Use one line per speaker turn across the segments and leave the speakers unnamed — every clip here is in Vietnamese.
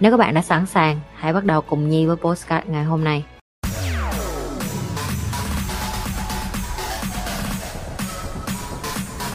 Nếu các bạn đã sẵn sàng, hãy bắt đầu cùng Nhi với postcard ngày hôm nay.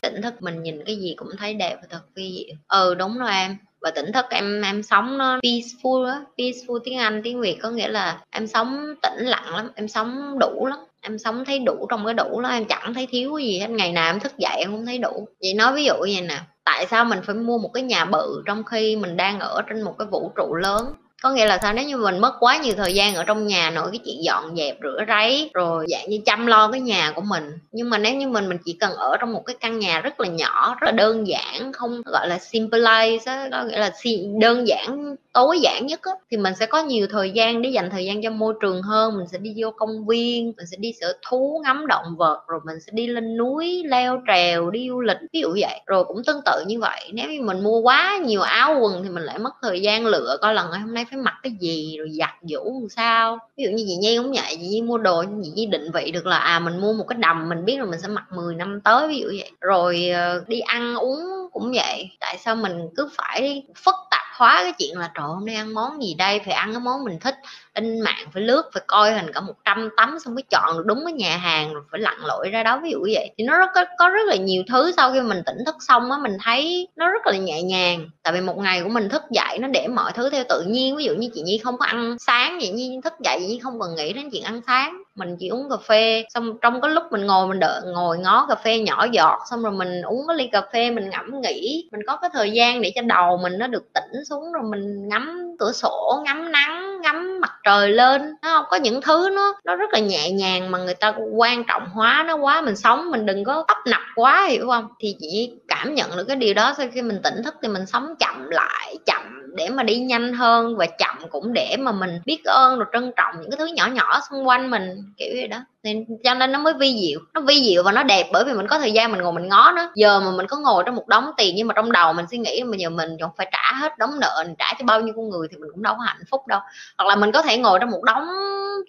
tỉnh thức mình nhìn cái gì cũng thấy đẹp và thật vi diệu ừ đúng rồi em. Và tỉnh thức em em sống nó peaceful á. Peaceful tiếng anh tiếng việt có nghĩa là em sống tĩnh lặng lắm em sống đủ lắm. Em sống thấy đủ trong cái đủ đó em chẳng thấy thiếu cái gì hết. Ngày nào em thức dậy em không thấy đủ. Vậy nói ví dụ như vậy nè tại sao mình phải mua một cái nhà bự trong khi mình đang ở trên một cái vũ trụ lớn? Có nghĩa là sao? Nếu như mình mất quá nhiều thời gian ở trong nhà nội, cái chuyện dọn dẹp, rửa ráy rồi dạng như chăm lo cái nhà của mình. Nhưng mà nếu như mình mình chỉ cần ở trong một cái căn nhà rất là nhỏ, rất là đơn giản, không gọi là simplified có nghĩa là đơn giản tối giản nhất á, thì mình sẽ có nhiều thời gian để dành thời gian cho môi trường hơn. Mình sẽ đi vô công viên mình sẽ đi sở thú ngắm động vật rồi mình sẽ đi lên núi leo trèo đi du lịch ví dụ vậy. Rồi cũng tương tự như vậy. Nếu như mình mua quá nhiều áo quần thì mình lại mất thời gian lựa coi lần ngày hôm nay phải mặc cái gì rồi giặt giũ làm sao. Ví dụ như chị Nhi cũng vậy chị Nhi mua đồ chị Nhi định vị được là à mình mua một cái đầm mình biết là mình sẽ mặc 10 năm tới ví dụ vậy. Rồi ờ, đi ăn uống cũng vậy. Tại sao mình cứ phải phức tạp hóa cái chuyện là trời hôm nay ăn món gì đây? Phải ăn cái món mình thích in mạng phải lướt phải coi hình cả 100 tấm xong mới chọn được đúng cái nhà hàng rồi phải lặn lội ra đó. Ví dụ như vậy thì nó rất có, có rất là nhiều thứ sau khi mình tỉnh thức xong á mình thấy nó rất là nhẹ nhàng. Tại vì một ngày của mình thức dậy nó để mọi thứ theo tự nhiên. Ví dụ như chị nhi không có ăn sáng vậy nhi thức dậy nhi không cần nghĩ đến chuyện ăn sáng. Mình chỉ uống cà phê xong trong cái lúc mình ngồi mình đợi ngồi ngó cà phê nhỏ giọt xong rồi mình uống cái ly cà phê mình ngẫm nghĩ mình có cái thời gian để cho đầu mình nó được tỉnh xuống rồi mình ngắm cửa sổ ngắm nắng ngắm mặt trời lên, nó không có những thứ nó nó rất là nhẹ nhàng mà người ta quan trọng hóa nó quá, mình sống mình đừng có tấp nập quá, hiểu không? Thì chỉ cảm nhận được cái điều đó, sau khi mình tỉnh thức thì mình sống chậm lại, chậm để mà đi nhanh hơn và chậm cũng để mà mình biết ơn rồi trân trọng những cái thứ nhỏ nhỏ xung quanh mình, kiểu vậy đó nên cho nên nó mới vi diệu. Nó vi diệu và nó đẹp bởi vì mình có thời gian mình ngồi mình ngó nó. Giờ mà mình có ngồi trong một đống tiền nhưng mà trong đầu mình suy nghĩ mà giờ mình còn phải trả hết đống nợ mình trả cho bao nhiêu con người thì mình cũng đâu có hạnh phúc đâu. Hoặc là mình có thể ngồi trong một đống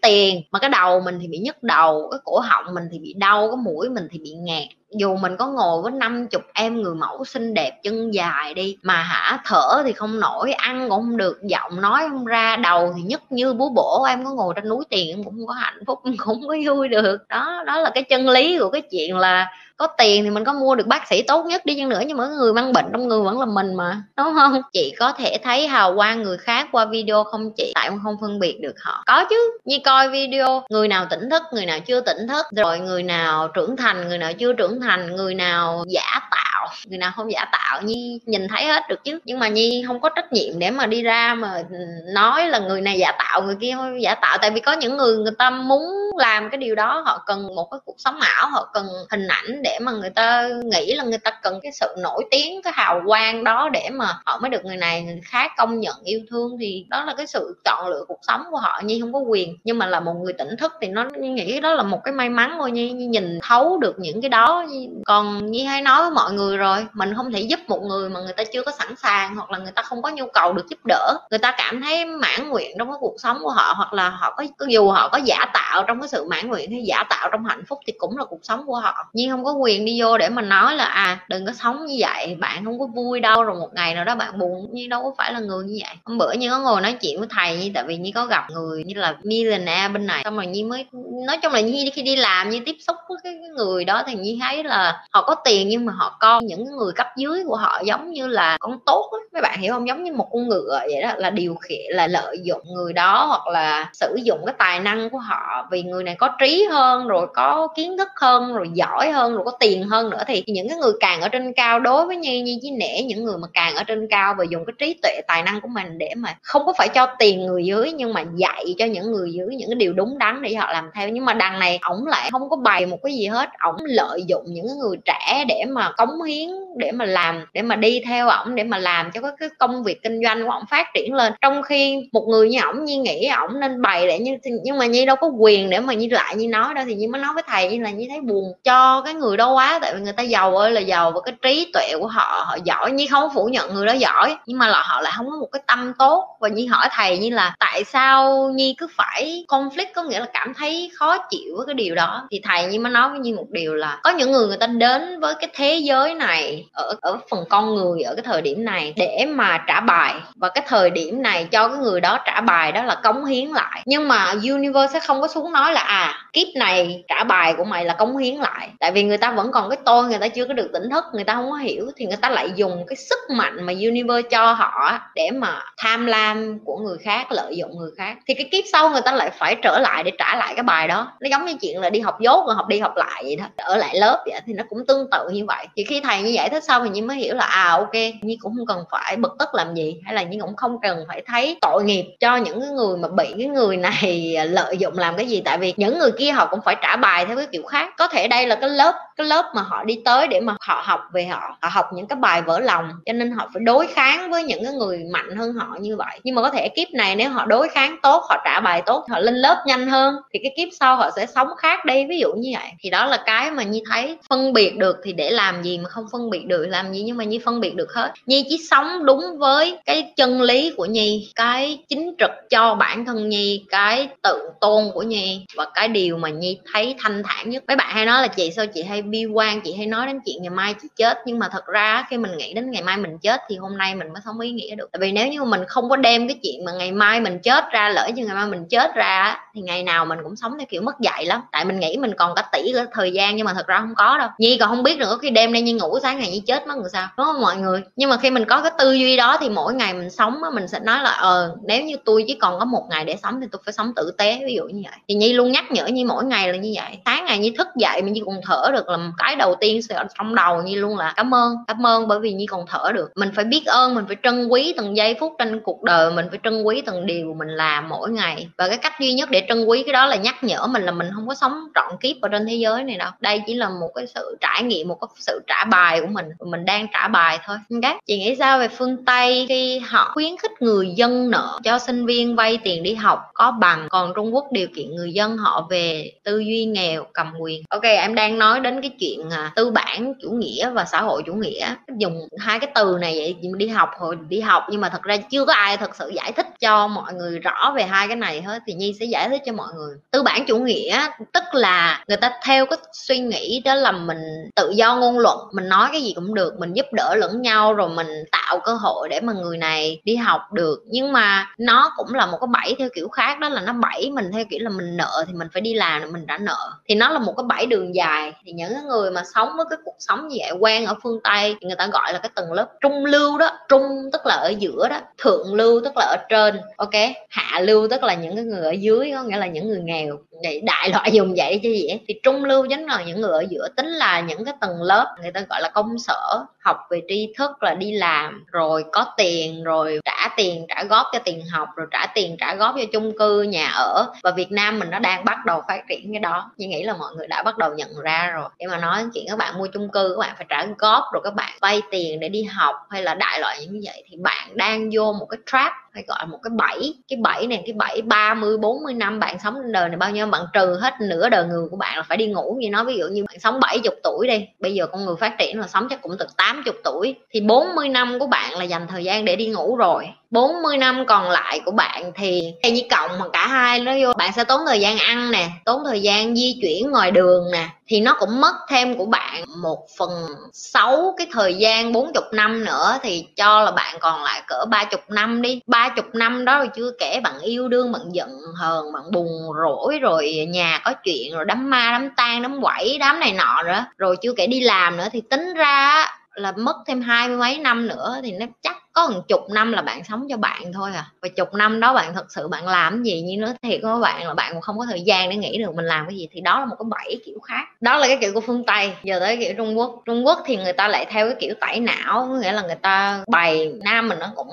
tiền mà cái đầu mình thì bị nhức đầu, cái cổ họng mình thì bị đau, cái mũi mình thì bị nghẹt. Dù mình có ngồi với năm chục em người mẫu xinh đẹp chân dài đi mà hả, thở thì không nổi, ăn cũng không được, giọng nói không ra, đầu thì nhức như búa bổ, em có ngồi trên núi tiền cũng không có hạnh phúc cũng không có vui được. Đó đó là cái chân lý của cái chuyện là có tiền thì mình có mua được bác sĩ tốt nhất đi chăng nữa, nhưng mà người mang bệnh trong người vẫn là mình mà, đúng không? Chị có thể thấy hào quang người khác qua video không chị? Tại không phân biệt được họ. Có chứ như coi video, người nào tỉnh thức, người nào chưa tỉnh thức, rồi người nào trưởng thành, người nào chưa trưởng thành, người nào giả tạo. Người nào không giả tạo, nhi nhìn thấy hết được chứ. Nhưng mà nhi không có trách nhiệm để mà đi ra mà ừ, nói là người này giả tạo, người kia không giả tạo. Tại vì có những người người ta muốn làm cái điều đó họ cần một cái cuộc sống ảo họ cần hình ảnh để mà người ta nghĩ là người ta cần cái sự nổi tiếng cái hào quang đó để mà họ mới được người này. Người khác công nhận yêu thương thì đó là cái sự chọn lựa cuộc sống của họ nhi không có quyền. Nhưng mà là một người tỉnh thức thì nó nghĩ đó là một cái may mắn thôi nhi, nhi nhìn thấu được những cái đó. Còn nhi hay nói với mọi người rồi mình không thể giúp một người mà người ta chưa có sẵn sàng hoặc là người ta không có nhu cầu được giúp đỡ. Người ta cảm thấy mãn nguyện trong cái cuộc sống của họ hoặc là họ có dù họ có giả tạo trong cái sự mãn nguyện hay giả tạo trong hạnh phúc thì cũng là cuộc sống của họ. Nhưng không có quyền đi vô để mà nói là à đừng có sống như vậy, bạn không có vui đâu, rồi một ngày nào đó bạn buồn như đâu có phải là người như vậy. Hôm bữa như có ngồi nói chuyện với thầy như tại vì như có gặp người như là millionaire bên này. Xong rồi như mới, nói chung là như khi đi làm như tiếp xúc với cái người đó thì như thấy là họ có tiền nhưng mà họ coi những người cấp dưới của họ giống như là con tốt đó. mấy bạn hiểu không? Giống như một con ngựa vậy đó, là điều khiển, là lợi dụng người đó hoặc là sử dụng cái tài năng của họ vì người người này có trí hơn, rồi có kiến thức hơn, rồi giỏi hơn, rồi có tiền hơn nữa, thì những cái người càng ở trên cao, đối với nhi nhi chỉ nể, những người mà càng ở trên cao và dùng cái trí tuệ, tài năng của mình để mà không có phải cho tiền người dưới, nhưng mà dạy cho những người dưới những cái điều đúng đắn để họ làm theo. Nhưng mà đằng này, ổng lại không có bày một cái gì hết. Ổng lợi dụng những người trẻ để mà cống hiến để mà làm, để mà đi theo ổng, để mà làm cho cái công việc kinh doanh của ổng phát triển lên. Trong khi một người như ổng nhi nghĩ ổng nên bày để như nhưng mà nhi đâu có quyền để mà nhi lại như nói đâu, thì nhi mới nói với thầy như là nhi thấy buồn. Cho cái người đó quá, tại vì người ta giàu ơi, là giàu và cái trí tuệ của họ họ giỏi. Nhi không phủ nhận người đó giỏi, nhưng mà là họ lại không có một cái tâm tốt. Và nhi hỏi thầy như là, tại sao nhi cứ phải conflict? Có nghĩa là cảm thấy khó chịu với cái điều đó. Thì thầy nhi mới nói với nhi một điều là, có những người người ta đến với cái thế giới này ở ở phần con người ở cái thời điểm này để mà trả bài. Và cái thời điểm này cho cái người đó trả bài đó là cống hiến lại. Nhưng mà universe sẽ không có xuống nói là à kiếp này trả bài của mày là cống hiến lại. Tại vì người ta vẫn còn cái tôi, người ta chưa có được tỉnh thức, người ta không có hiểu, thì người ta lại dùng cái sức mạnh mà universe cho họ để mà tham lam của người khác, lợi dụng người khác. Thì cái kiếp sau người ta lại phải trở lại để trả lại cái bài đó. Nó giống như chuyện là đi học dốt, rồi học đi học lại vậy đó. Ở lại lớp vậy thì nó cũng tương tự như vậy. Thì khi thầy như vậy thích xong thì nhi mới hiểu là à ok, nhi cũng không cần phải bực tức làm gì, hay là nhi cũng không cần phải thấy tội nghiệp cho những cái người mà bị cái người này lợi dụng làm cái gì. Tại vì những người kia họ cũng phải trả bài theo cái kiểu khác. Có thể đây là cái lớp cái lớp mà họ đi tới để mà họ học về họ họ học những cái bài vỡ lòng. Cho nên họ phải đối kháng với những cái người mạnh hơn họ như vậy. Nhưng mà có thể kiếp này nếu họ đối kháng tốt, họ trả bài tốt, họ lên lớp nhanh hơn, thì cái kiếp sau họ sẽ sống khác đi. Ví dụ như vậy. Thì đó là cái mà nhi thấy phân biệt được thì để làm gì mà không phân biệt được làm gì nhưng mà nhi phân biệt được hết. Nhi chỉ sống đúng với cái chân lý của nhi, cái chính trực cho bản thân nhi, cái tự tôn của nhi. Và cái điều mà nhi thấy thanh thản nhất. Mấy bạn hay nói là chị sao chị hay bi quan, chị hay nói đến chuyện ngày mai chị chết. Nhưng mà thật ra khi mình nghĩ đến ngày mai mình chết thì hôm nay mình mới sống ý nghĩa được. Tại vì nếu như mình không có đem cái chuyện mà ngày mai mình chết ra, lỡ như ngày mai mình chết ra thì ngày nào mình cũng sống theo kiểu mất dạy lắm. Tại mình nghĩ mình còn cả tỷ cái thời gian nhưng mà thật ra không có đâu. Nhi còn không biết nữa khi đêm nay nhi ngủ sáng ngày nghĩ chết mất người sao, đúng không mọi người? Nhưng mà khi mình có cái tư duy đó thì mỗi ngày mình sống mình sẽ nói là ờ nếu như tôi chỉ còn có một ngày để sống thì tôi phải sống tử tế, ví dụ như vậy. Thì nhi luôn nhắc nhở nhi mỗi ngày là như vậy. Sáng ngày nhi thức dậy mình như còn thở được là cái đầu tiên sẽ ở trong đầu nhi luôn là cảm ơn cảm ơn bởi vì nhi còn thở được. Mình phải biết ơn, mình phải trân quý từng giây phút trên cuộc đời, mình phải trân quý từng điều mình làm mỗi ngày. Và cái cách duy nhất để trân quý cái đó là nhắc nhở mình là mình không có sống trọn kiếp ở trên thế giới này đâu. Đây chỉ là một cái sự trải nghiệm, một cái sự trả bài của mình mình đang trả bài thôi. Okay? chị nghĩ sao về phương tây khi họ khuyến khích người dân nợ cho sinh viên vay tiền đi học? Có bằng, còn trung quốc điều kiện người dân họ về tư duy nghèo, cầm quyền. Ok, em đang nói đến cái chuyện à, tư bản chủ nghĩa và xã hội chủ nghĩa. Dùng hai cái từ này vậy đi học hồi đi học, nhưng mà thật ra chưa có ai thật sự giải thích cho mọi người rõ về hai cái này hết, thì nhi sẽ giải thích cho mọi người. Tư bản chủ nghĩa, tức là người ta theo cái suy nghĩ đó là mình tự do ngôn luận, mình nói cái gì cũng được, mình giúp đỡ lẫn nhau, rồi mình tạo cơ hội để mà người này đi học được. Nhưng mà nó cũng là một cái bẫy theo kiểu khác, đó là nó bẫy mình theo kiểu là mình nợ thì mình phải đi làm mình trả nợ. Thì nó là một cái bẫy đường dài. Thì những người mà sống với cái cuộc sống như vậy, quen ở phương tây, thì người ta gọi là cái tầng lớp trung lưu đó. Trung tức là ở giữa đó, thượng lưu tức là ở trên, ok? Hạ lưu tức là những cái người ở dưới, có nghĩa là những người nghèo. Để đại loại dùng vậy chứ gì thì trung lưu chính là những người ở giữa, tính là những cái tầng lớp người ta gọi là công sở, học về tri thức là đi làm, rồi có tiền, rồi trả tiền, trả góp cho tiền học, rồi trả tiền, trả góp cho chung cư, nhà ở. Và Việt Nam mình nó đang bắt đầu phát triển cái đó. Như nghĩ là mọi người đã bắt đầu nhận ra rồi. Để mà nói chuyện các bạn mua chung cư, các bạn phải trả góp, rồi các bạn vay tiền để đi học hay là đại loại như vậy, thì bạn đang vô một cái trap, hay gọi một cái bẫy. Cái bẫy này, cái bẫy 30 40 năm bạn sống trên đời này bao nhiêu bạn trừ hết nửa đời người của bạn là phải đi ngủ. Như nói ví dụ như bạn sống 70 tuổi đi, bây giờ con người phát triển là sống chắc cũng từ 80 tuổi, thì 40 năm của bạn là dành thời gian để đi ngủ rồi. 40 năm còn lại của bạn thì hay như cộng mà cả hai nó vô, bạn sẽ tốn thời gian ăn nè, tốn thời gian di chuyển ngoài đường nè, thì nó cũng mất thêm của bạn một phần sáu cái thời gian 40 năm nữa, thì cho là bạn còn lại cỡ ba chục năm đi. Ba chục năm đó rồi chưa kể bạn yêu đương, bạn giận hờn, bạn buồn rỗi, rồi nhà có chuyện, rồi đám ma, đám tang, đám quẩy, đám này nọ nữa. Rồi chưa kể đi làm nữa, thì tính ra là mất thêm hai mươi mấy năm nữa thì nó chắc có một chục năm là bạn sống cho bạn thôi à. Và chục năm đó bạn thật sự bạn làm gì như nói thiệt với bạn là bạn cũng không có thời gian để nghĩ được mình làm cái gì. Thì đó là một cái bẫy kiểu khác. Đó là cái kiểu của phương tây. Giờ tới kiểu trung quốc. Trung quốc thì người ta lại theo cái kiểu tẩy não nghĩa là người ta bày nam mình nó cũng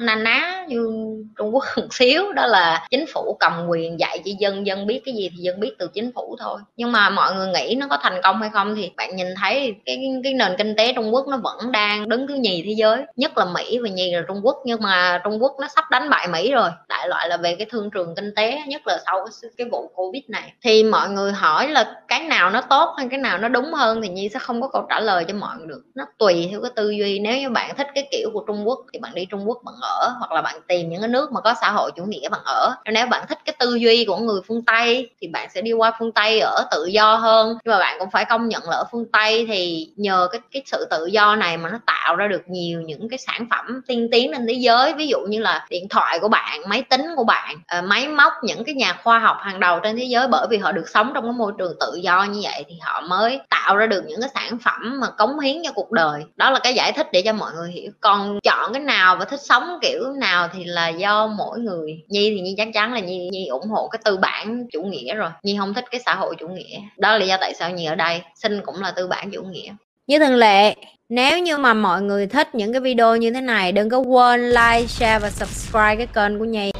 na ná như trung quốc một xíu. Đó là chính phủ cầm quyền dạy cho dân dân biết cái gì thì dân biết từ chính phủ thôi. Nhưng mà mọi người nghĩ nó có thành công hay không thì bạn nhìn thấy cái cái nền kinh tế trung quốc nó vẫn đang đứng thứ nhì thế giới. Nhất là mỹ và nhìn là trung quốc nhưng mà trung quốc nó sắp đánh bại mỹ rồi. Đại loại là về cái thương trường kinh tế nhất là sau cái, cái vụ covid này. Thì mọi người hỏi là cái nào nó tốt hay cái nào nó đúng hơn thì nhi sẽ không có câu trả lời cho mọi người được. Nó tùy theo cái tư duy. Nếu như bạn thích cái kiểu của trung quốc thì bạn đi trung quốc bạn ở hoặc là bạn tìm những cái nước mà có xã hội chủ nghĩa bạn ở. Nếu bạn thích cái tư duy của người phương tây thì bạn sẽ đi qua phương tây ở tự do hơn. Nhưng mà bạn cũng phải công nhận là ở phương tây thì nhờ cái cái sự tự do này mà nó tạo ra được nhiều những cái sản phẩm tiên tiến trên thế giới. Ví dụ như là điện thoại của bạn, máy tính của bạn ờ, máy móc, những cái nhà khoa học hàng đầu trên thế giới bởi vì họ được sống trong cái môi trường tự do như vậy thì họ mới tạo ra được những cái sản phẩm mà cống hiến cho cuộc đời. Đó là cái giải thích để cho mọi người hiểu. Còn chọn cái nào và thích sống kiểu nào thì là do mỗi người. Nhi thì nhi chắc chắn là nhi nhi ủng hộ cái tư bản chủ nghĩa rồi. Nhi không thích cái xã hội chủ nghĩa. Đó là lý do tại sao nhi ở đây, sinh cũng là tư bản chủ nghĩa. Như thường lệ nếu như mà mọi người thích những cái video như thế này, đừng có quên like, share và subscribe cái kênh của nhi.